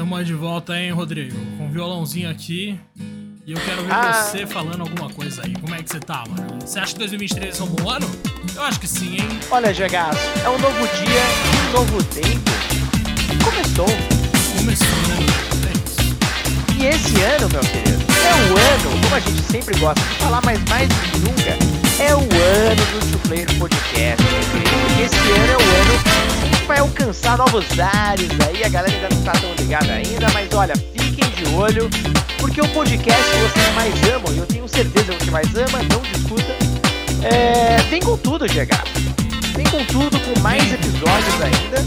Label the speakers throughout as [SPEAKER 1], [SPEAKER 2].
[SPEAKER 1] Tamo de volta, hein, Rodrigo? Com o violãozinho aqui. E eu quero ver
[SPEAKER 2] Ah.
[SPEAKER 1] você falando alguma coisa aí. Como é que você tá, mano? Você acha que 2023 é um bom ano? Eu acho que sim, hein?
[SPEAKER 2] Olha, Gegaço, é um novo dia, um novo tempo. E começou.
[SPEAKER 1] Começou, né? É isso.
[SPEAKER 2] E esse ano, meu querido, é o ano, como a gente sempre gosta de falar, mas mais do que nunca, é o ano do Two Player Podcast, meu querido. Esse ano é o ano vai alcançar novos ares aí, a galera ainda não tá tão ligada ainda, mas olha, fiquem de olho, porque o podcast que vocês mais amam, e eu tenho certeza que mais ama, não discuta, é, vem com tudo, GH. Vem com tudo, com mais episódios ainda.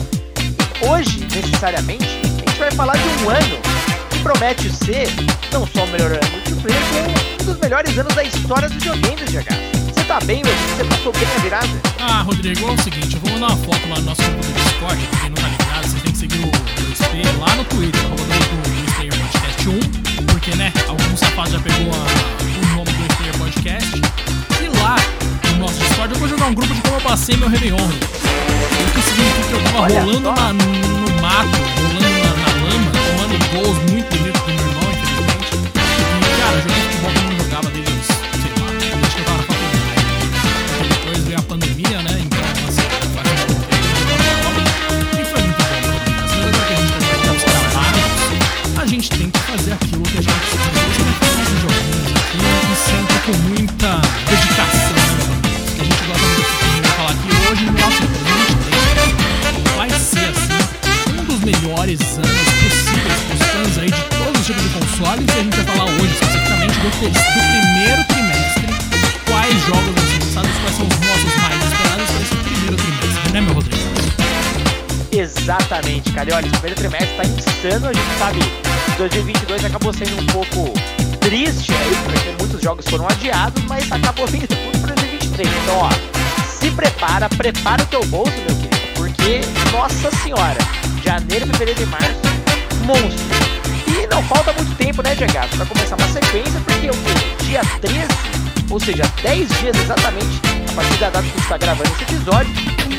[SPEAKER 2] Hoje, necessariamente, a gente vai falar de um ano que promete ser não só o melhor ano do Two Player, como um dos melhores anos da história dos videogames, GH. Tá bem, meu? Você passou bem a virada?
[SPEAKER 1] Ah, Rodrigo, é o seguinte, eu vou mandar uma foto lá no nosso grupo do Discord, pra quem não tá ligado, você tem que seguir o 2P lá no Twitter, arroba do 2Player Podcast 1, porque, né, algum safado já pegou a- o nome do 2Player Podcast, e lá no nosso Discord eu vou jogar um grupo de como eu passei meu Réveillon. O que significa que eu tava
[SPEAKER 2] Olha
[SPEAKER 1] rolando na- no mato, rolando na, na lama, tomando gols muito do, primeiro trimestre quais jogos vão ser lançados, quais são os nossos mais esperados para esse primeiro trimestre, né, meu Rodrigo?
[SPEAKER 2] Exatamente, cara. E olha, esse primeiro trimestre tá insano. A gente sabe que 2022 acabou sendo um pouco triste aí, porque muitos jogos foram adiados, mas acabou vindo tudo para 2023. Então, ó, se prepara, prepara o teu bolso, meu querido, porque, nossa senhora, janeiro, fevereiro e março, monstro. E não falta muito tempo, né, Diego, pra começar uma sequência, porque o quê? dia 13, ou seja, 10 dias exatamente, a partir da data que está gravando esse episódio,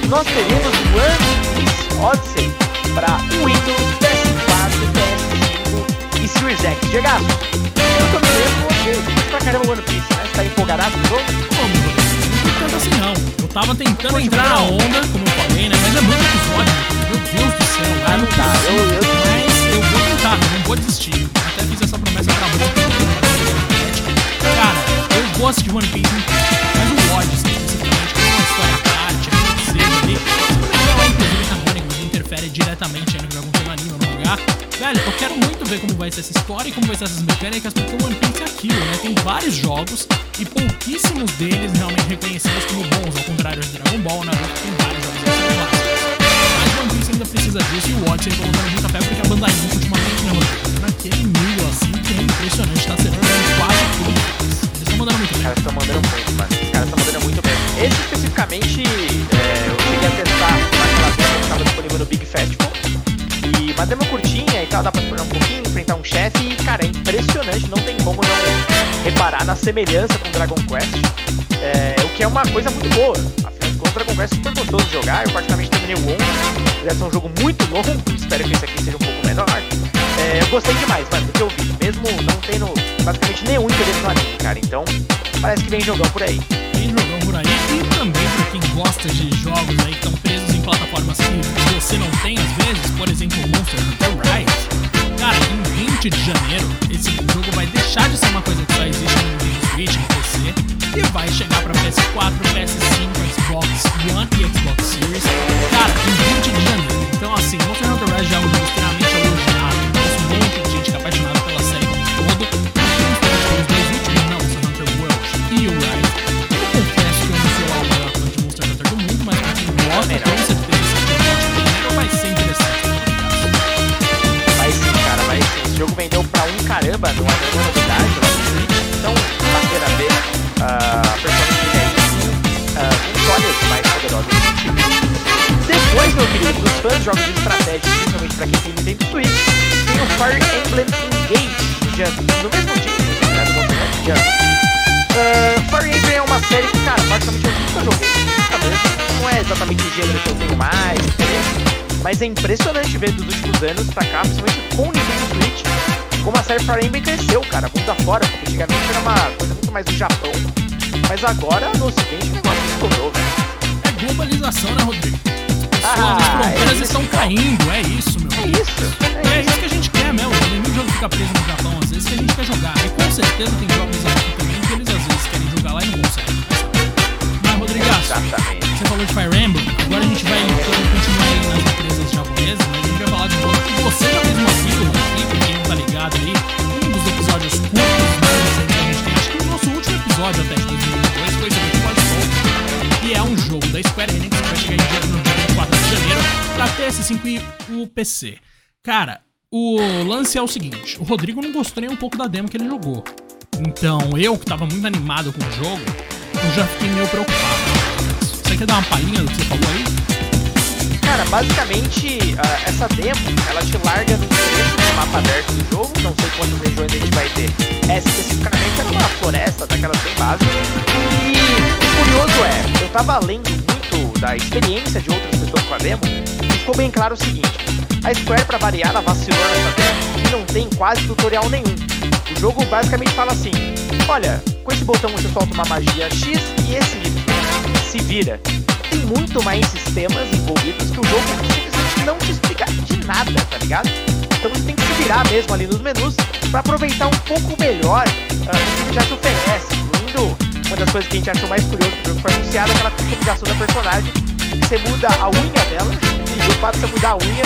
[SPEAKER 2] nós teremos o One Piece Odyssey para Windows, PS4, PS5 e Series X. Diego, eu tô me lembro você, pra caramba One Piece, né? Você tá empolgado com o jogo?
[SPEAKER 1] Não tanto assim não. Eu tava tentando entrar na onda, como eu falei, né? Mas é muito episódio, meu Deus do céu.
[SPEAKER 2] Ah, não dá, eu- eu-
[SPEAKER 1] eu vou tentar, eu não vou desistir. Até fiz essa promessa pra boca. Cara, eu gosto de One Piece inteiro, mas o Odyssey, especificamente, como uma história à parte, a princesa ali, inclusive canônico, mas interfere diretamente no que vai acontecer no anime no lugar. Velho, eu quero muito ver como vai ser essa história e como vai ser essas mecânicas, porque o One Piece é aquilo, né? Tem vários jogos e pouquíssimos deles realmente reconhecidos como bons, ao contrário de Dragon Ball, Naruto, tem vários jogos que Piece ainda precisa disso e o tá botando muita fé porque a Bandai Namco ultimamente, né, Rodrigo? Naquele nível assim que é impressionante, tá acertando quase tudo. Eles estão mandando muito
[SPEAKER 2] Os
[SPEAKER 1] bem.
[SPEAKER 2] caras estão mandando muito, mano. Os caras estão mandando muito mesmo. Esse especificamente, é, eu cheguei a testar naquela vez que estava disponível no Big Festival. E uma curtinha e tal, dá pra explorar um pouquinho, enfrentar um chefe e, cara, é impressionante, não tem como não reparar na semelhança com Dragon Quest. É, o que é uma coisa muito boa. Quest é super gostoso de jogar. Eu particularmente terminei o 11. Deve ser um jogo muito longo. Espero que esse aqui seja um pouco menor. É, eu gostei demais, mano, do que eu vi. Mesmo não tendo basicamente nenhum interesse no anime, cara. Então, parece que vem jogão por aí.
[SPEAKER 1] Tem jogão por aí e também pra quem gosta de jogos aí que estão presos em plataformas que você não tem às vezes, por exemplo, Monster Hunter Rise. Cara, em 20 de janeiro, esse jogo vai deixar de ser uma coisa que só existe no Nintendo Switch, no PC, e vai chegar pra PS4, PS5, Xbox One e Xbox Series. Cara, em 20 de janeiro. Então, assim, Monster Hunter Rise já é um jogo extremamente elogiado. Conheço um monte de gente que é apaixonada pela série como um todo. Pelos dois últimos, não, Monster Hunter World e o Rise. Eu confesso que eu não sou o maior fã de Monster Hunter do mundo, mas pra quem gosta, com certeza esse vai ser interessante.
[SPEAKER 2] Vai sim, cara, vai sim. Esse jogo vendeu pra um caramba, não é de jogos de estratégia, principalmente pra quem tem Nintendo Switch, tem o Fire Emblem Engage, no mesmo dia, Jump. Ah, Fire Emblem é uma série que, cara, praticamente eu nunca joguei. Não é exatamente o gênero que eu tenho mais. Mas é impressionante ver dos últimos anos pra cá, principalmente com o Nintendo Switch, como a série Fire Emblem cresceu, cara, mundo afora, porque antigamente era uma coisa muito mais do Japão. Mas agora no ocidente o negócio estourou, velho.
[SPEAKER 1] É globalização, né, Rodrigo? As fronteiras
[SPEAKER 2] é isso,
[SPEAKER 1] estão caindo, é isso, meu.
[SPEAKER 2] É isso,
[SPEAKER 1] E
[SPEAKER 2] é
[SPEAKER 1] é
[SPEAKER 2] isso.
[SPEAKER 1] isso que a gente quer mesmo. Nenhum jogo fica preso no Japão, às vezes, que a gente quer jogar. E com certeza tem jogos aqui também que eles às vezes querem jogar lá e não conseguem. Mas, Rodrigaço,
[SPEAKER 2] Exatamente.
[SPEAKER 1] você falou de Fire Emblem, agora a gente vai então continuar aí nas empresas japonesas, mas a gente vai falar de um outro que você já fez uma pílula aqui, pra quem não tá ligado aí, um dos episódios curtos, mais PS5 e o PC. Cara, o lance é o seguinte, o Rodrigo não gostou nem um pouco da demo que ele jogou. Então, eu que tava muito animado com o jogo, eu já fiquei meio preocupado. Você quer dar uma palhinha do que você falou aí?
[SPEAKER 2] Cara, basicamente, ah, essa demo, ela te larga no do mapa aberto do jogo, não sei quantas regiões a gente vai ter. Essa especificamente era uma floresta, daquelas bem básicas. E o curioso é, eu tava lendo muito da experiência de outras pessoas com a demo, ficou bem claro o seguinte, a Square, pra variar, ela vacilou nessa demo e não tem quase tutorial nenhum. O jogo basicamente fala assim, olha, com esse botão você solta uma magia X e esse Y. Se vira tem muito mais sistemas envolvidos que o jogo simplesmente não te explica de nada, tá ligado? Então você tem que se virar mesmo ali nos menus para aproveitar um pouco melhor ah, o que já te oferece, incluindo uma das coisas que a gente achou mais curioso jogo foi anunciada, aquela customização da personagem, que você muda a unha dela, fato você mudar a unha,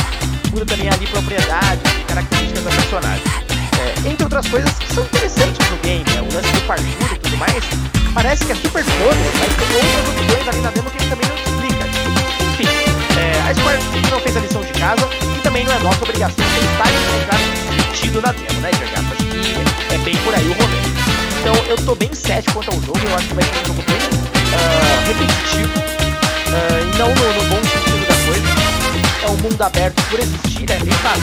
[SPEAKER 2] muda também ali propriedades e características da personagem. É, entre outras coisas que são interessantes no game, né? o lance do parkour e tudo mais, parece que é super foda, mas tem outras opções ali na demo que ele também não explica. Enfim, é, a Square não fez a lição de casa e também não é nossa obrigação tentar encontrar sentido na demo, né, Gergato? Acho que é bem por aí o rolê. Então eu tô bem cético quanto ao jogo, eu acho que vai ser um jogo bem ah, repetitivo ah, e não no, no bom sentido. É um mundo aberto por existir, é bem fácil.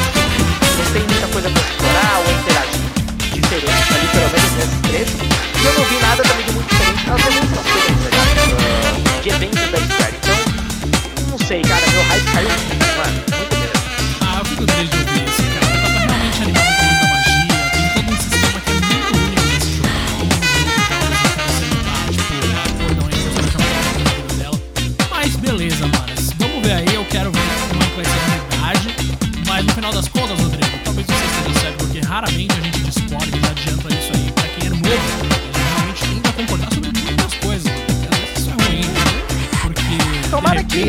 [SPEAKER 2] Não tem muita coisa pra explorar ou interagir diferente ali, pelo menos nesse trecho. E eu não vi nada também de muito diferente nas demonstrações, né, cara? De eventos da Square. Então, não sei, cara, meu hype caiu muito, mano. Muito mesmo.
[SPEAKER 1] Ah, eu fico triste de ouvir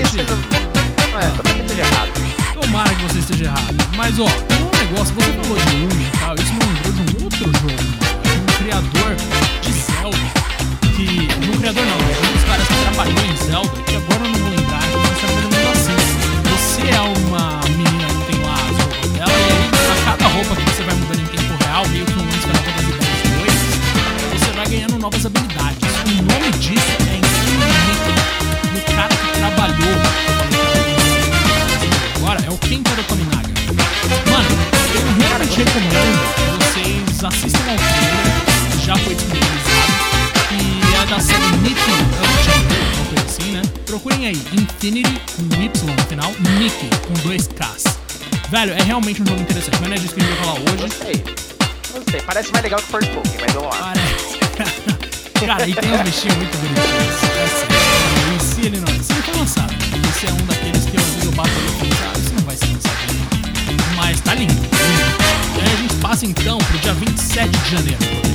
[SPEAKER 1] Esteja.
[SPEAKER 2] Não é, errado.
[SPEAKER 1] Tomara que você esteja errado. Mas ó, tem um negócio, você falou de Unha e tal, isso me lembrou de um outro jogo, de um criador de Zelda, que. Um criador não, um dos caras que trabalhou em Zelda, que é da série Nicky Unchained, uma coisa assim, né? Procurem aí, Infinity com Y no final, Nicky com dois Ks. Velho, é realmente um jogo interessante, mas não é disso que a gente vai falar hoje.
[SPEAKER 2] Gostei. Gostei. Parece mais legal que Forspoken, mas vamos lá.
[SPEAKER 1] Parece. Cara, e tem uns bichinhos muito bonitinhos. É se ele não. Se ele for lançado, esse é um daqueles que eu, às vezes eu bato ali e falo, ah, isso não vai ser lançado ainda. Mas tá lindo. lindo. E aí a gente passa então pro dia 27 de janeiro,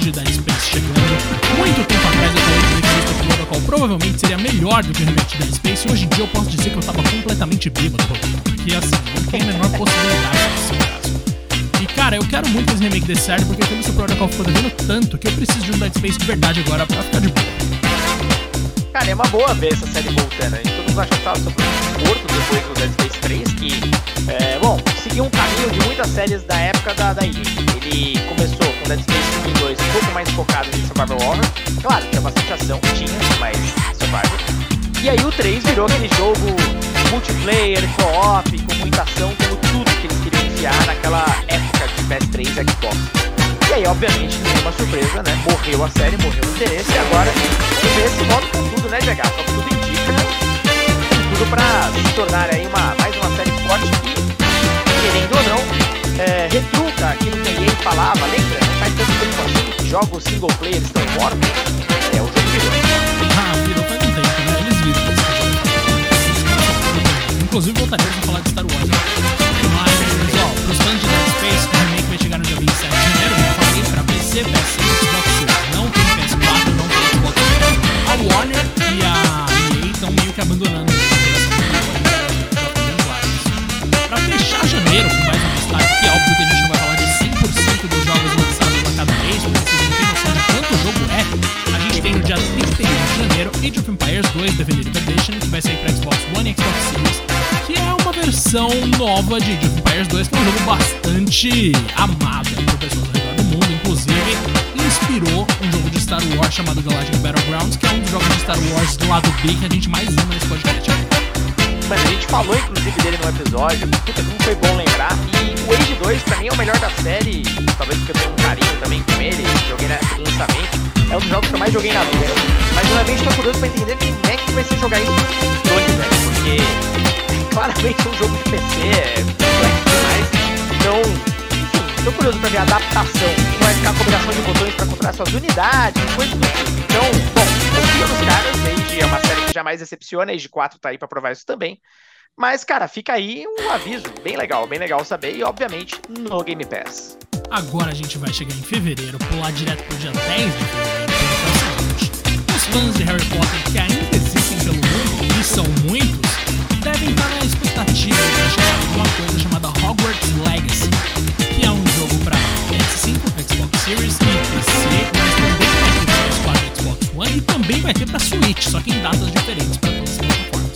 [SPEAKER 1] o de Dead Space chegando. Muito tempo atrás eu falei que o Decrypto Protocol provavelmente seria melhor do que o remake de Dead Space. Hoje em dia eu posso dizer que eu tava completamente bêbado. Porque assim, não tem a menor possibilidade caso. E cara, eu quero muito esse remake desse certo, porque o Protocol ficou devendo tanto que eu preciso de um Dead Space de verdade agora pra ficar de boa.
[SPEAKER 2] Cara, é uma boa ver essa série voltando. A gente todo mundo acha que tava sobre um morto depois do Dead Space 3, que, é, bom, seguiu um caminho de muitas séries da época da, da EA. Ele começou com Dead Space 1 e 2 um pouco mais focado em survival horror. Claro, tinha bastante ação, tinha, mas survival. E aí o 3 virou aquele jogo multiplayer, co-op, com muita ação, como tudo que eles queriam enfiar naquela época de PS3 e Xbox. E aí, obviamente, nenhuma surpresa, né? Morreu a série, morreu o interesse, e agora vamos ver esse modo com tudo, né, GH? Só que tudo tudo para se tornar aí uma, mais uma série forte que, querendo ou não, é, retruca aquilo que EA falava, lembra? Não faz tanto tempo assim que jogos single player estão mortos. É o jogo virou.
[SPEAKER 1] Ah, virou faz um tempo, né? Eles. Inclusive voltaremos a falar de Star Wars. Né? Mas, ó, pros fãs de Dead Space, o remake vai chegar no dia 27 de janeiro, eu falei, pra PC, PS5 e Xbox Age of Empires 2 Definitive Edition, que vai sair pra Xbox One e Xbox Series, que é uma versão nova de Age of Empires 2, que é um jogo bastante amado por pessoas ao redor do mundo, inclusive inspirou um jogo de Star Wars chamado Galactic Battlegrounds, que é um dos jogos de Star Wars do lado B que a gente mais ama nesse podcast.
[SPEAKER 2] Mano, a gente falou inclusive dele no episódio, puta, como foi bom lembrar. E o Age 2 pra mim é o melhor da série, talvez porque eu tenho um carinho também com ele, joguei lançamento. É um dos jogos que eu mais joguei na vida. Mas realmente tô curioso pra entender como é que vai ser jogar isso velho. Porque claramente é um jogo de PC, é complexo demais. Então, enfim, tô curioso pra ver a adaptação. Como vai ficar a combinação de botões pra controlar suas unidades, coisas do tipo. Então, bom, confio nos caras, Age é uma série que jamais decepciona, Age 4 tá aí pra provar isso também. Mas, cara, fica aí um aviso bem legal, bem legal saber, e obviamente no Game Pass.
[SPEAKER 1] Agora a gente vai chegar em fevereiro, pular direto pro dia 10 de fevereiro, fãs de Harry Potter que ainda existem pelo mundo, e são muitos, devem estar na expectativa de chegar uma coisa chamada Hogwarts Legacy, que é um jogo para PS5, Xbox Series e PC, mas também vai para PS4 Xbox One e também vai ter para Switch, só que em datas diferentes para todas as plataformas.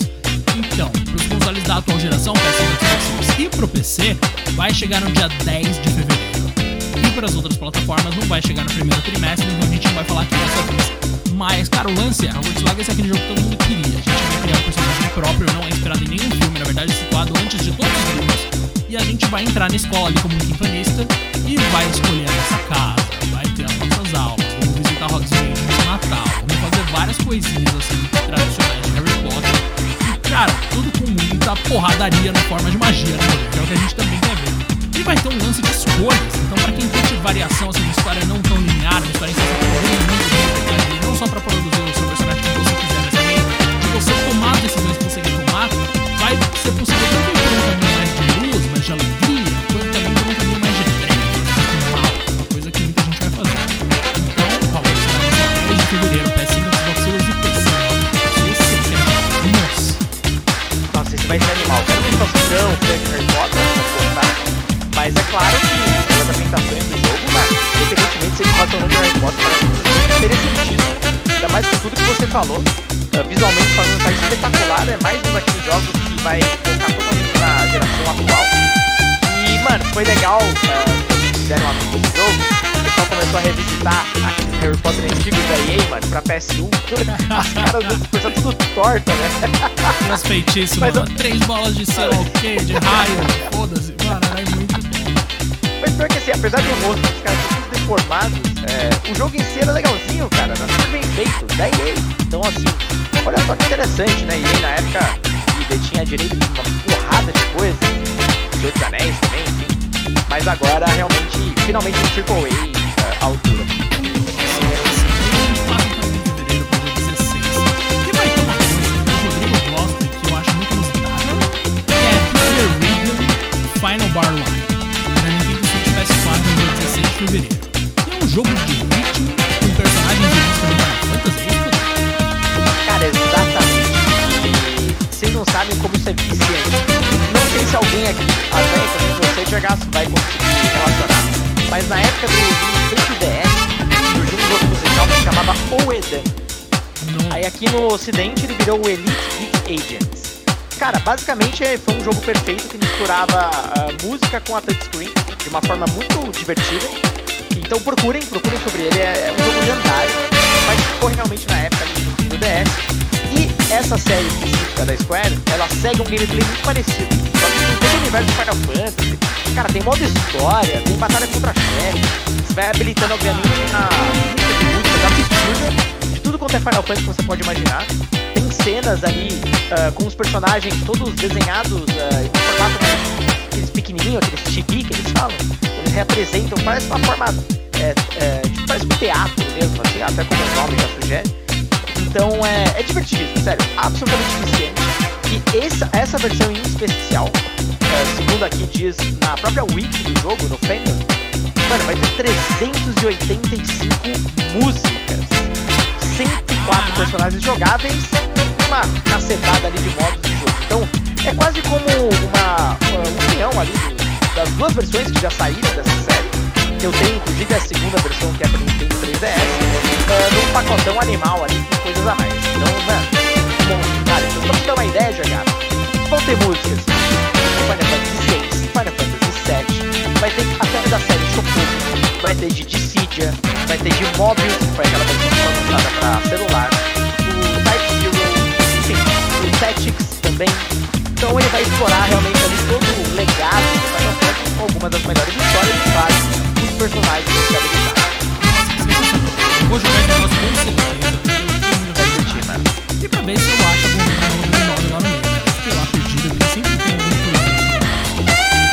[SPEAKER 1] Então, para os consoles da atual geração, PS5, Xbox Series e pro PC, vai chegar no dia 10 de fevereiro. E para as outras plataformas não vai chegar no primeiro trimestre, então a gente não vai falar aqui dessa vez. Mas, cara, o lance é, Hogwarts Legacy é aquele jogo que todo mundo queria. A gente vai criar um personagem próprio, não é inspirado em nenhum filme, na verdade situado antes de todos os filmes. E a gente vai entrar na escola ali como quintanista e vai escolher a nossa casa, vai ter as nossas aulas, vamos visitar Hogsmeade no Natal, vamos fazer várias coisinhas assim tradicionais de Harry Potter. E, cara, tudo com muita porradaria na forma de magia, né? Que é o que a gente também quer ver. E vai ter um lance de escolhas. Então, pra quem curte variação, assim, uma história não tão linear, uma história em que você tem muito não só pra produzir o seu personagem como você quiser, mas também de você tomar as decisões que você quer tomar, vai ser possível tanto por um caminho mais de luz, mais de alegria, quanto também por um caminho mais de de mal, uma coisa que muita gente vai fazer. Então, Hogwarts Legacy, 3 de fevereiro, PS5, Xbox Series e PC. Esse é o Nossa.
[SPEAKER 2] Nossa, esse vai ser animal. Quero ver situação, fã de Harry vai gostar. Mas é claro que pelas apresentações do jogo, mas independentemente se ou não de Harry Potter, interessantíssimo. Ainda mais por tudo que você falou. Uh, visualmente falando, tá espetacular. É mais um daqueles jogos que vai focar totalmente na geração atual. E, mano, foi legal uh, quando eles fizeram a anúncio do jogo. O pessoal começou a revisitar aqueles Harry Potter antigos da EA, mano, pra PS1. As caras do pessoal tudo torta, né?
[SPEAKER 1] Feitiços,
[SPEAKER 2] Mas
[SPEAKER 1] mano. Três bolas de sei lá o quê, de raio. Foda-se. Mano, é muito bom.
[SPEAKER 2] Mas pior que assim, apesar do rosto dos caras deformados, é, o jogo em si era legalzinho, cara. Era tudo bem feito, da EA. Então assim, olha só que interessante, né? EA na época e tinha direito de uma porrada de coisas, Senhor dos Anéis também, enfim. Mas agora realmente, finalmente um AAA é, à altura.
[SPEAKER 1] Final Bar Line, pra Nintendo Switch PS4 no dia 16 de fevereiro. Um jogo de ritmo com personagens de música do Fantasy, isso?
[SPEAKER 2] Cara, exatamente. Vocês não sabem como isso é viciante. Não sei se alguém aqui, até quando você jogar, vai conseguir relacionar. Mas na época do Nintendo DS, surgiu um jogo musical que se chamava Oedan. Aí aqui no ocidente ele virou o Elite Beat Agents. Cara, basicamente é- foi um jogo perfeito que misturava ah, música com a touchscreen de uma forma muito divertida. Então procurem, procurem sobre ele, é, é um jogo lendário, mas ficou realmente na época do DS. E essa série específica da Square, ela segue um gameplay muito parecido. Só que tem todo o universo de Final Fantasy. Cara, tem modo história, tem batalha contra chefe. Você vai habilitando, obviamente, a música absurda de tudo quanto é Final Fantasy que você pode imaginar. Tem cenas ali uh, com os personagens todos desenhados uh, em formato aqueles pequenininhos, aqueles chibi que eles falam. Eles representam, parece uma forma, é, é, tipo, parece um teatro mesmo, assim, até como o nome já sugere. Então é, é divertido, sério, absolutamente eficiente. E essa, essa versão em especial, é, segundo aqui diz na própria wiki do jogo, no Fandom, mano, vai ter 385 músicas, 104 personagens jogáveis uma cacetada ali de modos de. Então é quase como uma, uma união ali das duas versões que já saíram dessa série. Eu tenho inclusive a segunda versão que é para Nintendo 3DS, uh, num pacotão animal ali com coisas a mais. Então, mano, bom, cara, então, só pra ter uma ideia, jogar, vão ter músicas Final Fantasy VI, Final Fantasy VII, vai ter até da série Shokugan, vai ter de Dissidia, vai ter de Mobius, que foi aquela versão lançada pra celular, o Type Zero, enfim, o Tactics também. Então ele vai explorar realmente ali todo o legado do Final Fantasy com algumas das melhores histórias e vários dos personagens que habilitados.
[SPEAKER 1] Vou jogar esse negócio com certeza.
[SPEAKER 2] Vai curtir, mano.
[SPEAKER 1] E pra ver se eu acho algum nome lá no meio, né? Fiquei lá perdido, porque sempre tem algum coisa.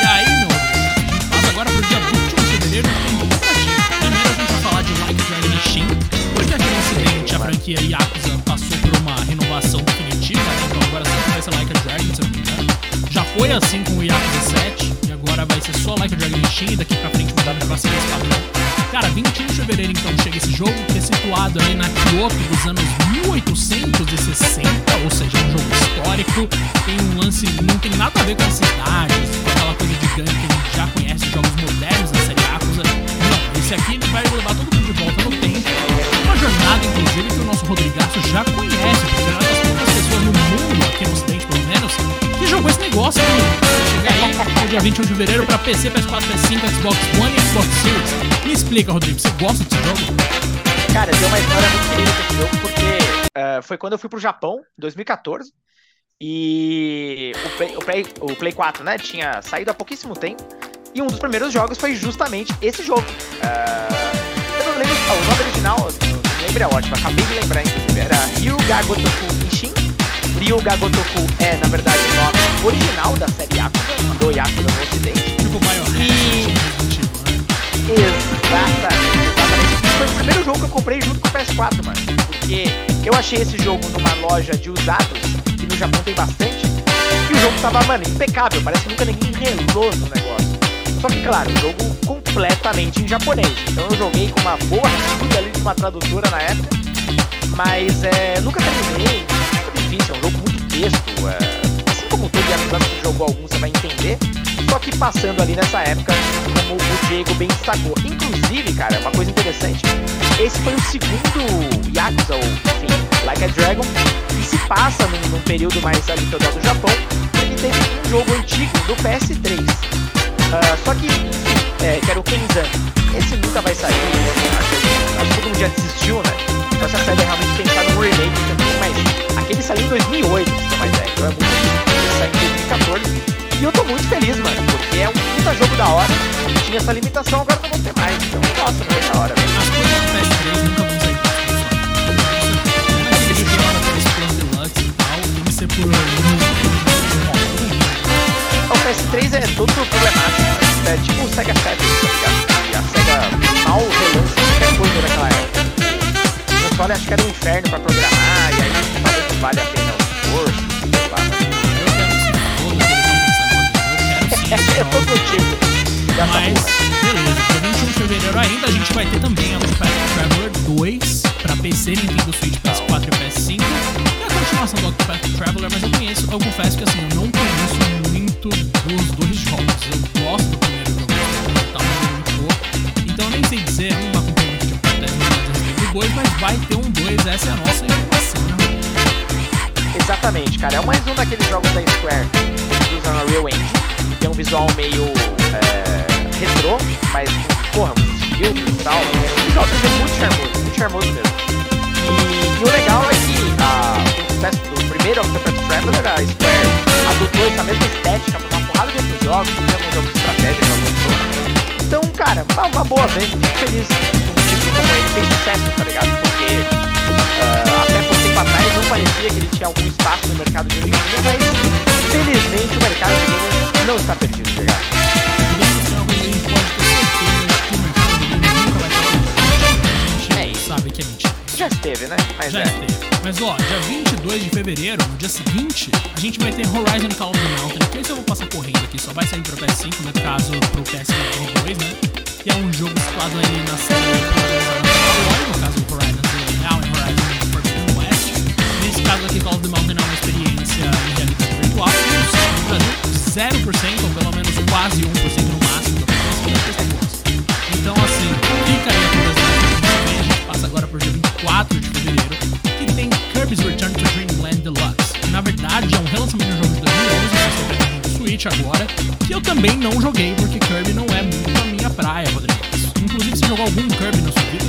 [SPEAKER 1] E aí, meu, gente passa agora pro dia 21 de fevereiro, tem pra ti. Primeiro a gente vai falar de Like Dragon Shin, porque aquele ocidente, a franquia Yakuza passou por uma renovação foi assim com o Yakuza 7, e agora vai ser só Like a Dragon Shin, e daqui pra frente mudar pra ser esse padrão. Cara, 21 de fevereiro então chega esse jogo, que é situado ali na Kyoto dos anos 1860, ou seja, é um jogo histórico, tem um lance, não tem nada a ver com as cidades, aquela coisa de gangue que a gente já conhece, jogos modernos da série Yakuza. Não, esse aqui ele vai levar todo mundo de volta no tempo. Uma jornada, inclusive, que o nosso Rodrigaço já conhece, negócio, né? Chega aí dia 21 de fevereiro pra PC, PS4, PS5, Xbox One e Xbox Series. Me explica, Rodrigo, você gosta desse jogo?
[SPEAKER 2] Cara, tem uma história muito querida com esse jogo, porque uh, foi quando eu fui pro Japão, em 2014, e o Play, o, Play, o Play 4, né, tinha saído há pouquíssimo tempo, e um dos primeiros jogos foi justamente esse jogo. Uh, eu não lembro, o nome original, não lembro é ótimo, acabei de lembrar, inclusive, era Ryuga Gotoku Ishin. Ryuga Gotoku é, na verdade, o nome original da série Yakuza, do Yakuza no ocidente.
[SPEAKER 1] Tipo Biohazard,
[SPEAKER 2] Exatamente, exatamente. Foi o primeiro jogo que eu comprei junto com o PS4, mano. Porque eu achei esse jogo numa loja de usados, que no Japão tem bastante, e o jogo tava, mano, impecável. Parece que nunca ninguém relou no negócio. Só que, claro, o jogo completamente em japonês. Então eu joguei com uma boa ajuda ali de uma tradutora na época. Mas é, nunca terminei. Muito difícil, é um jogo muito texto. É, assim como todo Yakuza que jogou algum, você vai entender. Só que passando ali nessa época, como o Diego bem destacou. Inclusive, cara, uma coisa interessante, esse foi o segundo Yakuza, ou enfim, Like a Dragon, que se passa num, num período mais ali do Japão, porque teve um jogo antigo do PS3. Uh, só que, é, que era o Kenzan. Esse nunca vai sair, acho que, todo mundo já desistiu, né? Então essa série realmente pensar num remake também, mas aquele saiu em 2008, se você mais é, então é muito difícil, ele saiu em 2014. E eu tô muito feliz, mano, porque é um puta jogo da hora. Tinha essa limitação, agora não vou ter mais. Então, nossa, muito da hora, velho.
[SPEAKER 1] As coisas do PS3 nunca vão sair pra Aquele jogo lá da PS Plus Deluxe e tal, tem que ser por.
[SPEAKER 2] O PS3 é todo problemático, né? é tipo o Sega Saturn, tá ligado? E a Sega mal relança qualquer coisa daquela época. O console acho que era um inferno pra programar, e aí talvez não vale a pena o esforço, sei lá, mas...
[SPEAKER 1] Eu
[SPEAKER 2] é
[SPEAKER 1] beleza, dia 21 de fevereiro ainda a gente vai ter também a Octopath Traveler 2 pra PC, Nintendo Switch, PS4 e PS5. E a continuação do Octopath Traveler, mas eu conheço, eu confesso que assim, eu não conheço muito dos dois jogos. Eu gosto do primeiro jogo, tava muito pouco. Então nem sei dizer, acompanho muito de acontece do 2, mas vai ter um 2, essa é a nossa informação, né?
[SPEAKER 2] Exatamente, cara. É mais um daqueles jogos da Square que usam a Real Engine. Tem um visual meio é, retrô, mas, porra, filtros e tal. O visual é muito charmoso, muito charmoso mesmo. E, e o legal é que a, o primeiro Octopath Traveler, a Square adotou essa mesma estética pra uma porrada de outros jogos, tem alguns jogos de estratégia que lançou. Então, cara, uma, uma boa vez, fico feliz com um título como ele sucesso, tá ligado? Porque Uh, até pouco tempo atrás não parecia que ele tinha algum espaço no mercado de dia, mas felizmente o mercado de games não está perdido, pegar.
[SPEAKER 1] Sabe
[SPEAKER 2] esteve, né?
[SPEAKER 1] Mas Já é. esteve. Mas ó, dia 22 de fevereiro, no dia seguinte, a gente vai ter Horizon Call of the Mountain. Que esse eu vou passar correndo aqui, só vai sair pro PS5, no caso pro PS2, né? Que é um jogo situado aí na série no caso Horizon Zero Dawn e Horizon Forbidden West. Nesse caso aqui, Call of the Mountain é uma experiência em realidade virtual, no Brasil, 0%, ou pelo menos quase 1% no máximo da Então assim, fica aí a curiosidade, a gente passa agora pro dia 24 de fevereiro, que tem Kirby's Return to Dreamland Deluxe. Na verdade, é um relançamento de jogo de 2011, que no Switch agora, que eu também não joguei, porque Kirby não é muito a minha praia, Rodrigo. Inclusive, você jogou algum Kirby na sua vida?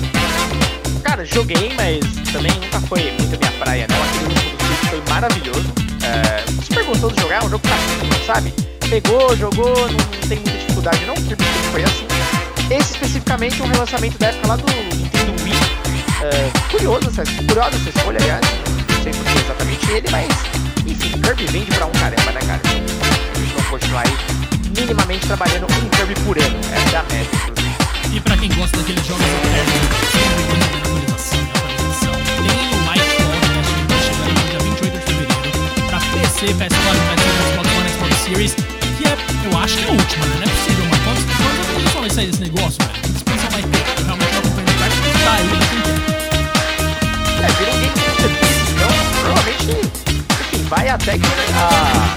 [SPEAKER 2] Cara, joguei, mas também nunca foi muito a minha praia, não. Aquele último do Switch foi maravilhoso. É, super gostoso de jogar, é um jogo prático, sabe? Pegou, jogou, não tem muita dificuldade não, Kirby foi assim. Esse especificamente é um relançamento da época lá do Nintendo É, curioso essa, curiosa essa escolha, aliás. Não sei porque exatamente ele, mas enfim, Kirby vende pra um caramba, né, cara? A gente vai continuar aí minimamente trabalhando um Kirby por ano. Essa é a média.
[SPEAKER 1] E pra quem gosta daqueles jogos tem o Lightfall, né, que vai chegar no dia 28 de fevereiro, pra PC, PS4, PS5, Xbox Series, que é, eu acho que é a última, né? Não é possível, mas desse negócio, velho? Que vai ter? Realmente tá aí, mas
[SPEAKER 2] enfim, vai até que a,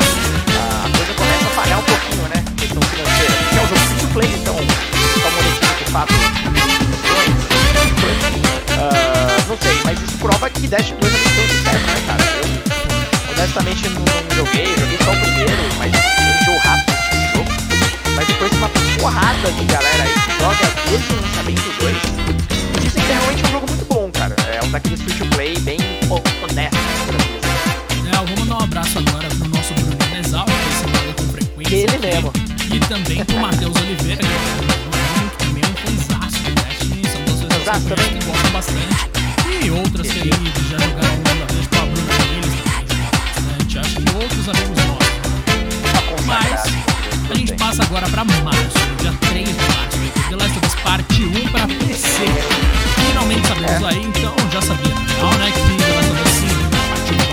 [SPEAKER 2] a coisa começa a falhar um pouquinho, né? Questão financeira. Que é um jogo free to play, então fato uh, não sei, mas isso prova que Dash 2 é muito sucesso, né, cara? Eu, honestamente, não, não joguei, joguei só o primeiro, mas enjoo rápido esse jogo. Mas depois uma porrada de galera aí que joga desde o lançamento 2. Dizem que é realmente um jogo muito bom, cara. É um daqueles free to play bem honesto,
[SPEAKER 1] É, vou mandar um abraço agora pro nosso Bruno Nesal, que você fala com frequência.
[SPEAKER 2] Ele mesmo.
[SPEAKER 1] E também pro Matheus Oliveira, que é
[SPEAKER 2] Exato, também.
[SPEAKER 1] Que gosta bastante. E outras que já jogaram alguma vez com a Bruna deles bastante. Acho que outros amigos nossos. Mas a gente passa agora pra março, dia 3 de março. The Last of Us Part 1 pra PC. Finalmente sabemos é. aí, então já sabia. Não, né? Que The Last of Us 5 parte 1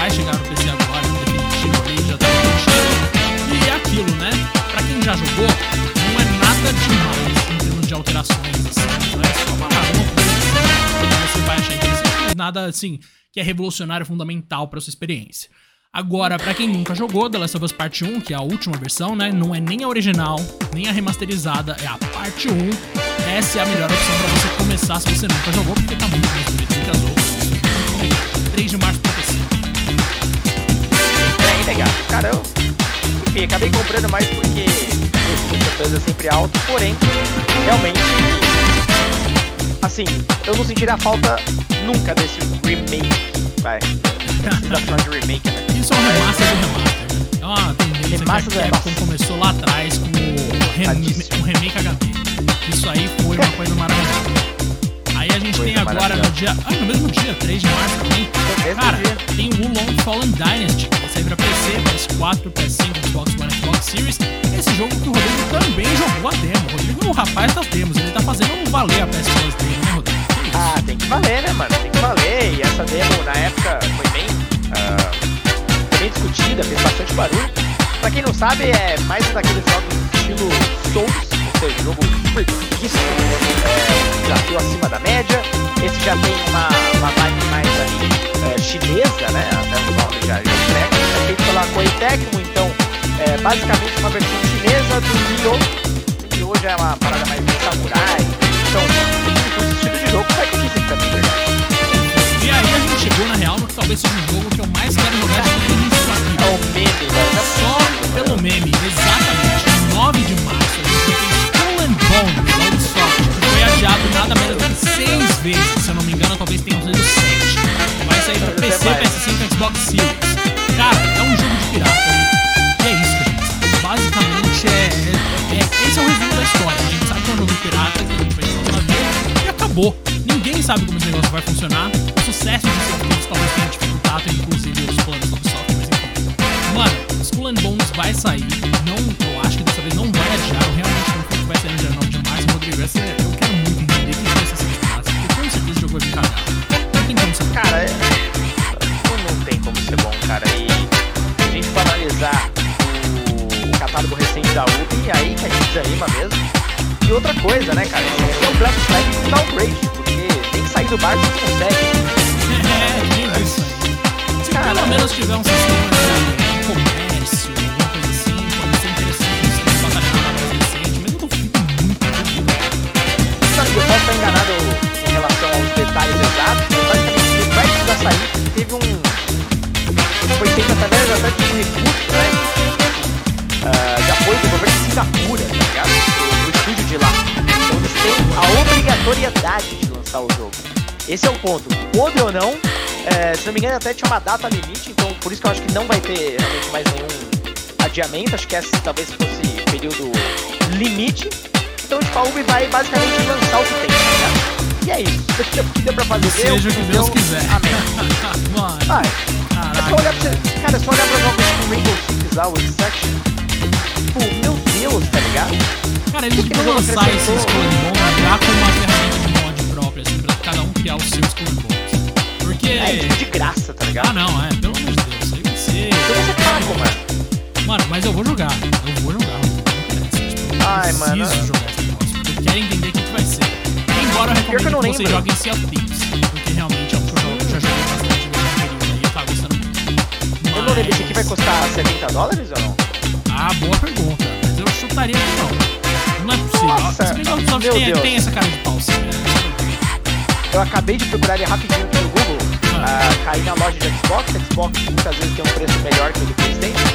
[SPEAKER 1] vai chegar no PC agora, no definitivo aí, já tá. E é aquilo, né? Pra quem já jogou, não é nada demais em termos de alterações, assim. Não é só uma, uma você vai achar interessante, nada assim que é revolucionário fundamental para sua experiência. Agora, para quem nunca jogou The Last of Us Part 1, que é a última versão, né, não é nem a original, nem a remasterizada, é a parte 1. Essa é a melhor opção para você começar se você nunca jogou, porque tá muito mais bonito que as outras. 3 de março
[SPEAKER 2] É, legal. Cara, eu enfim, acabei comprando mais porque o preço é sempre alto, porém, realmente assim, eu não sentiria falta nunca desse remake. Vai. Precisa de remake, né?
[SPEAKER 1] Isso é uma remaster do remaster. É uma tendência que a Capcom começou lá atrás com o, rem o remake HD. Isso aí foi uma coisa maravilhosa. Aí a gente tem agora no dia. Ah, no mesmo dia, 3 de março também. Cara, dia. tem o Long Fallen Dynasty, sair pra PC, PS4, PS5, Xbox One, Xbox Series. Esse jogo que o Rodrigo também jogou a demo. O Rodrigo é o rapaz das demos, ele tá fazendo valer a PS Plus dele, né, Rodrigo?
[SPEAKER 2] Ah, tem que valer, né, mano? Tem que valer. E essa demo, na época, foi bem, uh, bem discutida, fez bastante barulho. Pra quem não sabe, é mais um daqueles jogos estilo Souls, ou seja, jogo super difícil, é, desafio acima da média. Esse já tem uma, uma vibe mais ali, é, chinesa, né? Até o nome já, já entrega. Feito pela Koei Tecmo, então é basicamente uma versão chinesa do Nioh, que hoje é uma parada mais de samurai. Então, o estilo de jogo vai que também, verdade.
[SPEAKER 1] E aí a gente chegou na real no que talvez seja o jogo que eu mais quero jogar de tudo isso aqui.
[SPEAKER 2] É o meme, velho. É
[SPEAKER 1] Só pelo meme, exatamente. 9 de março a gente vai acabou. Ninguém sabe como esse negócio vai funcionar. O sucesso de Thieves talvez tenha dificultado, inclusive, os planos do Ubisoft, mas enfim. Mano, Skull and Bones vai sair. Não, eu acho que dessa vez não vai adiar. Eu realmente confio que vai sair no dia 9 de março. Rodrigo, é- eu quero muito entender que ser essa desgraça. Porque com certeza o jogo vai vir cagado. Não tem como ser bom.
[SPEAKER 2] Cara, é... não, não tem como ser bom, cara. E a gente for analisar o catálogo recente da Ubi, aí que a gente desanima mesmo. Outra coisa, né, cara? Esse é o Black Flag com downgrade, porque tem que sair do bar se consegue.
[SPEAKER 1] É, tem isso aí. Se
[SPEAKER 2] Cara,
[SPEAKER 1] pelo menos tiver um sistema de comércio, alguma coisa assim, pode ser interessante. Sistema de batalhão mais recente, mas eu duvido muito.
[SPEAKER 2] Sabe, eu posso estar enganado em relação aos detalhes exatos, mas basicamente o Black da sair teve um. Foi feito através de um recurso, né? ah, de apoio do governo de Singapura, obrigatoriedade de lançar o jogo. Esse é o ponto. Pode ou não, eh, se não me engano, até tinha uma data limite, então por isso que eu acho que não vai ter realmente mais nenhum adiamento. Acho que esse talvez fosse período limite. Então, tipo, a Ubi vai basicamente lançar o que tem, ligado? E é isso. O que deu pra fazer
[SPEAKER 1] Seja o que Deus
[SPEAKER 2] deu,
[SPEAKER 1] quiser.
[SPEAKER 2] Amém.
[SPEAKER 1] Mano,
[SPEAKER 2] Ah, é só olhar pra você. Cara, é só olhar pra jogos tipo Rainbow Six o Extraction. Tipo, meu Deus, tá ligado?
[SPEAKER 1] Cara, eles deviam lançar esse
[SPEAKER 2] acrescentou?
[SPEAKER 1] Skull and Bones já com uma ferramenta de mod própria, assim, pra cada um criar o seu Skull and Bones. Porque...
[SPEAKER 2] É, tipo, de graça, tá ligado?
[SPEAKER 1] Ah, não, é, pelo amor de Deus, aí ser...
[SPEAKER 2] Então você paga, mano.
[SPEAKER 1] Mano, mas eu vou jogar, eu vou jogar, eu
[SPEAKER 2] Ai,
[SPEAKER 1] preciso
[SPEAKER 2] mano.
[SPEAKER 1] jogar esse negócio, porque eu quero entender o que, que vai ser. Embora eu recomende
[SPEAKER 2] que eu não
[SPEAKER 1] que, você jogue em Sea of Thieves, porque realmente é um jogo que eu já joguei bastante período aí, tava gostando muito.
[SPEAKER 2] Eu não lembro, esse aqui vai
[SPEAKER 1] Mas-
[SPEAKER 2] custar 70 dólares ou não?
[SPEAKER 1] Ah, boa pergunta, mas eu chutaria que não. É possível.
[SPEAKER 2] Nossa,
[SPEAKER 1] Se bem que a Ubisoft
[SPEAKER 2] meu
[SPEAKER 1] tem, essa cara de pau, sim, né?
[SPEAKER 2] Eu acabei de procurar ele rapidinho no Google.
[SPEAKER 1] Ah.
[SPEAKER 2] Ah, caí na loja de Xbox. Xbox muitas vezes tem um preço melhor que o do PlayStation.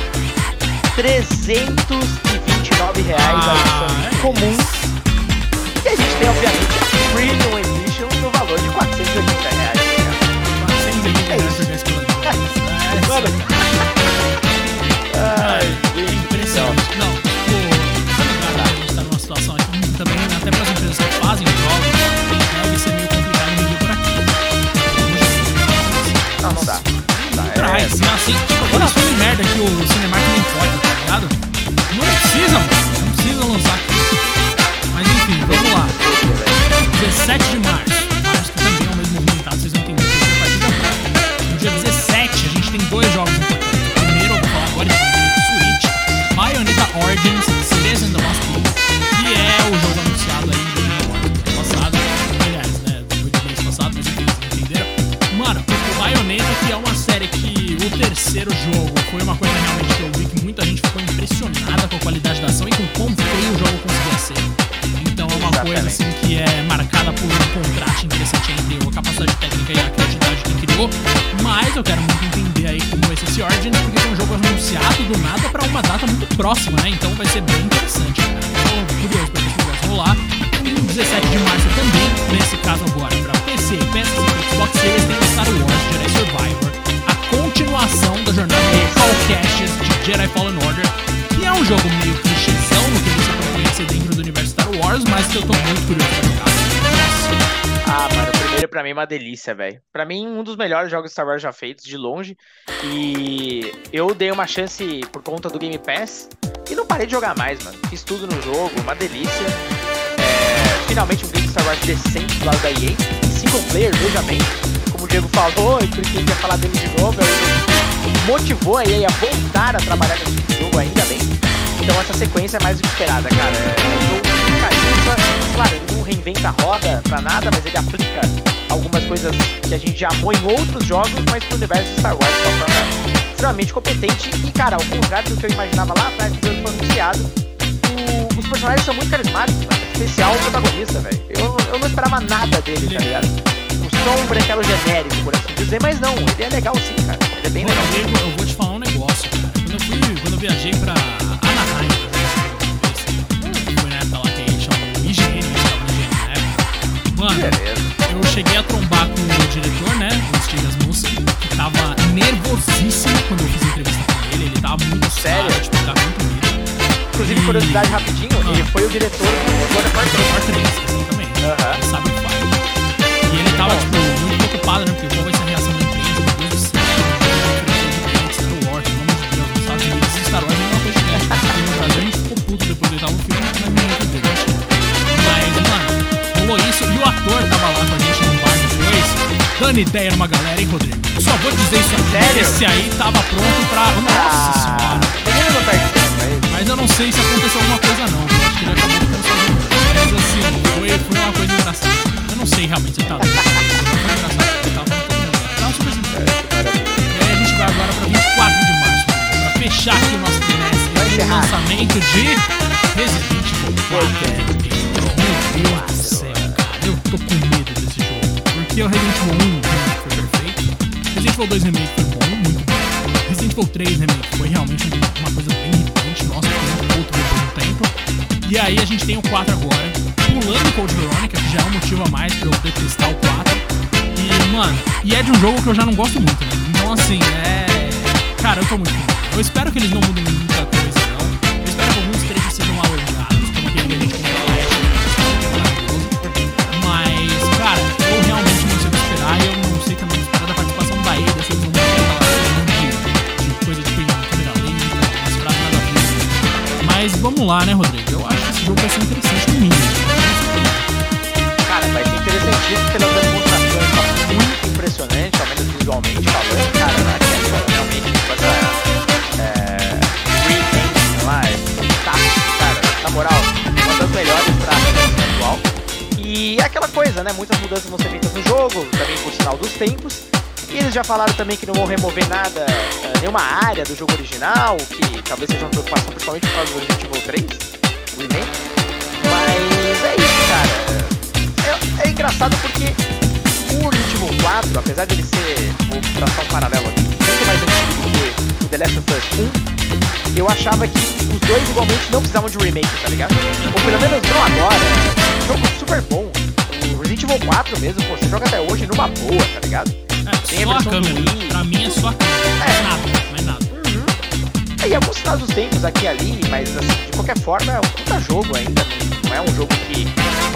[SPEAKER 2] 329 reais a
[SPEAKER 1] Ah,
[SPEAKER 2] versão
[SPEAKER 1] é
[SPEAKER 2] comum.
[SPEAKER 1] isso.
[SPEAKER 2] E a gente tem, obviamente, a Premium Edition no valor de 480 reais. tá ligado?
[SPEAKER 1] 480
[SPEAKER 2] É
[SPEAKER 1] reais
[SPEAKER 2] isso.
[SPEAKER 1] por 10 pela É,
[SPEAKER 2] Mano.
[SPEAKER 1] Ai, Não
[SPEAKER 2] É,
[SPEAKER 1] né? Assim, tipo, toda a filme merda que o Cinemark nem pode, tá ligado? Não precisa, mano. Terceiro jogo foi uma coisa realmente que eu vi que muita gente ficou impressionada com a qualidade da ação e com quão feio o jogo conseguia ser. Então é uma coisa
[SPEAKER 2] Exatamente.
[SPEAKER 1] assim que é marcada por um contraste interessante entre a capacidade técnica e a criatividade de quem criou. Mas eu quero muito entender aí como esse Origins, porque é um jogo anunciado do nada pra uma data muito próxima, né? Então vai ser bem interessante, cara. Tô curioso pra esse negócio rolar. E no 17 de março também, nesse caso agora, pra PC, PS5 e Xbox Series, tem o Star Wars Jedi Survivor, a continuação da jornada de Call Caches de Jedi Fallen Order, que é um jogo meio clichêzão no que você pode conhecer dentro do universo Star Wars, mas que eu tô muito curioso pra jogar.
[SPEAKER 2] Ah, mano, o primeiro pra mim é uma delícia, velho. Pra mim, um dos melhores jogos Star Wars já feitos, de longe. E eu dei uma chance por conta do Game Pass e não parei de jogar mais, mano. Fiz tudo no jogo, uma delícia. É, finalmente um game Star Wars decente do da EA. Single player, veja bem. O Diego falou, e porque ele quer falar dele de novo, ele motivou a EA a voltar a trabalhar nesse jogo, ainda bem. Então essa sequência é mais do que esperada, cara. É carimba, claro, ele não reinventa a roda pra nada, mas ele aplica algumas coisas que a gente já amou em outros jogos, mas pro universo Star Wars de uma forma extremamente competente. E, cara, ao contrário do que eu imaginava lá atrás o foi anunciado, o- os personagens são muito carismáticos, especial o protagonista, velho. Eu, eu não esperava nada dele, tá ligado? Um sombra, aquela genérico, por assim dizer, mas não, ele é legal sim, cara. Ele é bem
[SPEAKER 1] Pô,
[SPEAKER 2] legal.
[SPEAKER 1] Diego, eu vou te falar um negócio, cara. Quando eu fui, quando eu viajei pra Anaheim, foi na época lá que estavam no IGN na época. Mano, eu cheguei a trombar com o diretor, né, o Steve Asmussen, que tava nervosíssimo quando eu fiz a entrevista com ele. Ele tava muito
[SPEAKER 2] Sério?
[SPEAKER 1] tipo, tava muito medo.
[SPEAKER 2] Inclusive,
[SPEAKER 1] E-
[SPEAKER 2] curiosidade rapidinho,
[SPEAKER 1] Ah.
[SPEAKER 2] ele foi o diretor do God of War 3.
[SPEAKER 1] Part 3, exatamente.
[SPEAKER 2] Aham.
[SPEAKER 1] Ele sabe tava, tipo, muito preocupado, né? Porque qual vai ser a reação do cliente, uma coisa assim. Star Wars, pelo amor de Deus, nos Estados Unidos, Star Wars é uma coisa que a gente tá no Brasil, a gente ficou puto depois do oitavo filme, na não é entendeu. Mas, mano, rolou isso e o ator tava lá com a gente no bar depois, dando ideia numa galera, hein, Rodrigo? Eu só vou dizer isso aqui,
[SPEAKER 2] Sério?
[SPEAKER 1] esse aí tava pronto pra... Nossa
[SPEAKER 2] ah,
[SPEAKER 1] senhora!
[SPEAKER 2] Mas
[SPEAKER 1] eu não sei se aconteceu alguma coisa não, eu acho que ele acabou com mas assim, foi, foi uma coisa engraçada. Sei realmente super simpático. E aí a gente vai agora pra 24 de março, pra fechar aqui o nosso trimestre o lançamento de Resident Evil 4. Meu Deus do céu, cara, eu tô com medo desse jogo. Porque o Resident Evil 1 remake foi perfeito, Resident Evil 2 remake foi bom, muito bom. Resident Evil 3 remake foi realmente uma coisa bem irritante, nossa, foi um outro depois de um tempo. E aí a gente tem o 4 agora, pulando o Code Veronica, já é um motivo a mais pra eu detestar o 4. E, mano, e é de um jogo que eu já não gosto muito, né? Então, assim, é. Cara, eu tô muito. Eu espero que eles não mudem muita Mas vamos lá, né, Rodrigo? Eu acho que esse jogo vai ser interessante no mínimo.
[SPEAKER 2] Cara, vai ser interessantíssimo pelas demonstrações, tá muito impressionante, ao menos visualmente falando, cara, na questão realmente com essa é, remake lá, é fantástico, cara, na moral, uma das melhores pra atual. E é aquela coisa, né, muitas mudanças vão ser feitas no jogo, também por sinal dos tempos, e eles já falaram também que não vão remover nada, é, nenhuma área do jogo original, que talvez seja uma preocupação principalmente por causa do Resident Evil 3, o remake. Mas é isso, cara. É, é engraçado porque o Resident Evil 4, apesar dele ser, vou traçar um paralelo aqui, muito mais antigo do que o The Last of Us 1, eu achava que os dois igualmente não precisavam de remake, tá ligado? Ou pelo menos não agora. Um jogo super bom. O Resident Evil 4 mesmo, pô, você joga até hoje numa boa, tá ligado?
[SPEAKER 1] É, só a câmera.
[SPEAKER 2] Wii.
[SPEAKER 1] Pra mim é só a câmera.
[SPEAKER 2] É.
[SPEAKER 1] Mais nada, mais nada.
[SPEAKER 2] É, e alguns dos tempos aqui e ali, mas assim, de qualquer forma é um puta jogo ainda. Não é um jogo que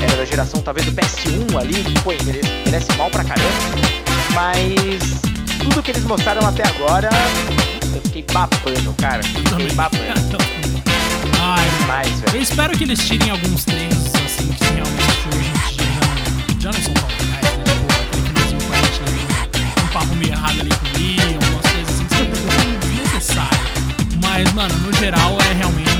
[SPEAKER 2] era da geração talvez do PS1 ali, que pô, merece, merece mal pra caramba. Mas tudo que eles mostraram até agora, eu fiquei babando, cara. Fiquei babando.
[SPEAKER 1] Ai,
[SPEAKER 2] Demais, velho.
[SPEAKER 1] eu espero que eles tirem alguns trechos assim que realmente hoje em dia já não, já não são tão legais, meio errado ali com o Leon, umas coisas assim que são desnecessárias. Mas, mano, no geral é realmente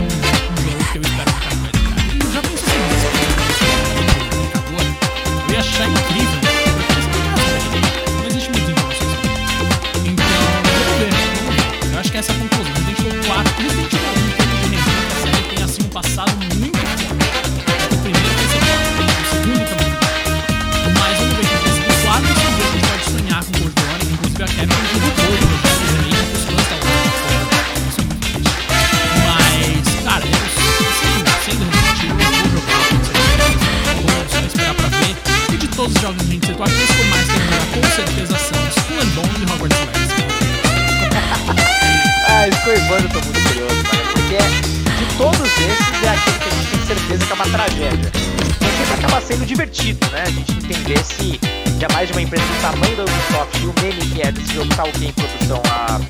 [SPEAKER 2] Scorbando eu tô muito curioso, mano. Porque de todos esses é aquele que a gente tem certeza que é uma tragédia. Mas sempre acaba sendo divertido, né? A gente entender se jamais de uma empresa do tamanho da Ubisoft e o meme que é desse jogo tá o quê em produção há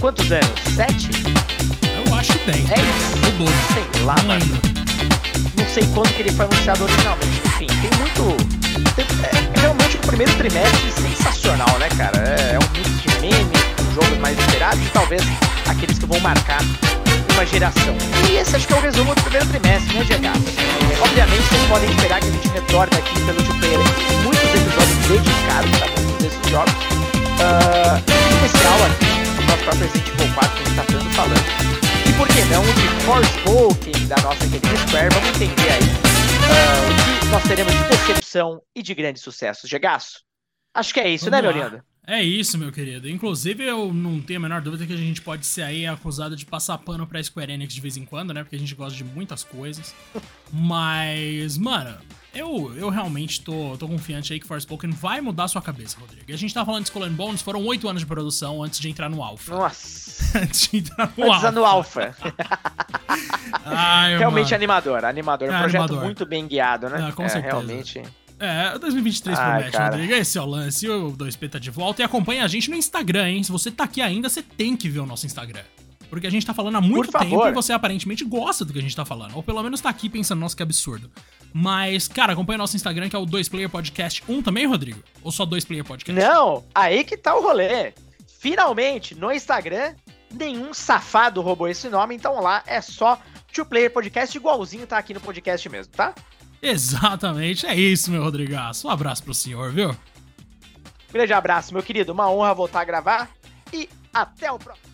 [SPEAKER 2] quantos anos? Sete?
[SPEAKER 1] Eu acho que 10.
[SPEAKER 2] Dez?
[SPEAKER 1] Ou 12.
[SPEAKER 2] Sei lá,
[SPEAKER 1] Não lembro.
[SPEAKER 2] Não sei quando que ele foi anunciado originalmente. Enfim, tem muito. tem- é realmente o primeiro trimestre sensacional, né, cara? É, é um mix de memes, jogos mais esperados e talvez aqueles que vão marcar uma geração. E esse acho que é o resumo do primeiro trimestre, né, GH? Obviamente, vocês podem esperar que a gente retorne aqui pelo Two Player com muitos episódios dedicados a muitos desses jogos. Ah, em especial aqui, nosso próprio Resident Evil 4 que a gente tá tanto falando. E por que não de Forspoken da nossa querida Square? Vamos entender aí ah, o que nós teremos de decepção e de grandes sucessos. Gegaço? Acho que é isso, né,
[SPEAKER 1] Vamos
[SPEAKER 2] meu
[SPEAKER 1] lá.
[SPEAKER 2] lindo?
[SPEAKER 1] É isso, meu querido. Inclusive, eu não tenho a menor dúvida que a gente pode ser aí acusado de passar pano pra Square Enix de vez em quando, né? Porque a gente gosta de muitas coisas. Mas, mano, eu, eu realmente tô, tô confiante aí que Forspoken vai mudar sua cabeça, Rodrigo. E a gente tá falando de Skull and Bones, foram oito anos de produção antes de entrar no Alpha.
[SPEAKER 2] Nossa,
[SPEAKER 1] antes de entrar no
[SPEAKER 2] antes
[SPEAKER 1] Alpha.
[SPEAKER 2] no Alpha.
[SPEAKER 1] Ai,
[SPEAKER 2] Realmente
[SPEAKER 1] mano.
[SPEAKER 2] animador, animador. Um
[SPEAKER 1] É,
[SPEAKER 2] projeto
[SPEAKER 1] animador.
[SPEAKER 2] muito bem guiado, né?
[SPEAKER 1] Ah, com
[SPEAKER 2] é,
[SPEAKER 1] certeza.
[SPEAKER 2] realmente.
[SPEAKER 1] É, 2023
[SPEAKER 2] Ai,
[SPEAKER 1] promete,
[SPEAKER 2] cara.
[SPEAKER 1] Rodrigo. Esse é o lance. O 2P tá de volta. E acompanha a gente no Instagram, hein? Se você tá aqui ainda, você tem que ver o nosso Instagram. Porque a gente tá falando há muito tempo e você aparentemente gosta do que a gente tá falando. Ou pelo menos tá aqui pensando, nossa, que absurdo. Mas, cara, acompanha nosso Instagram, que é o 2Player Podcast 1 também, Rodrigo? Ou só 2Player Podcast?
[SPEAKER 2] Não, aí que tá o rolê. Finalmente, no Instagram, nenhum safado roubou esse nome, então lá é só 2Player Podcast, igualzinho tá aqui no podcast mesmo, tá?
[SPEAKER 1] Exatamente, é isso, meu Rodrigaço. Um abraço pro senhor, viu?
[SPEAKER 2] Grande abraço, meu querido. Uma honra voltar a gravar e até o próximo.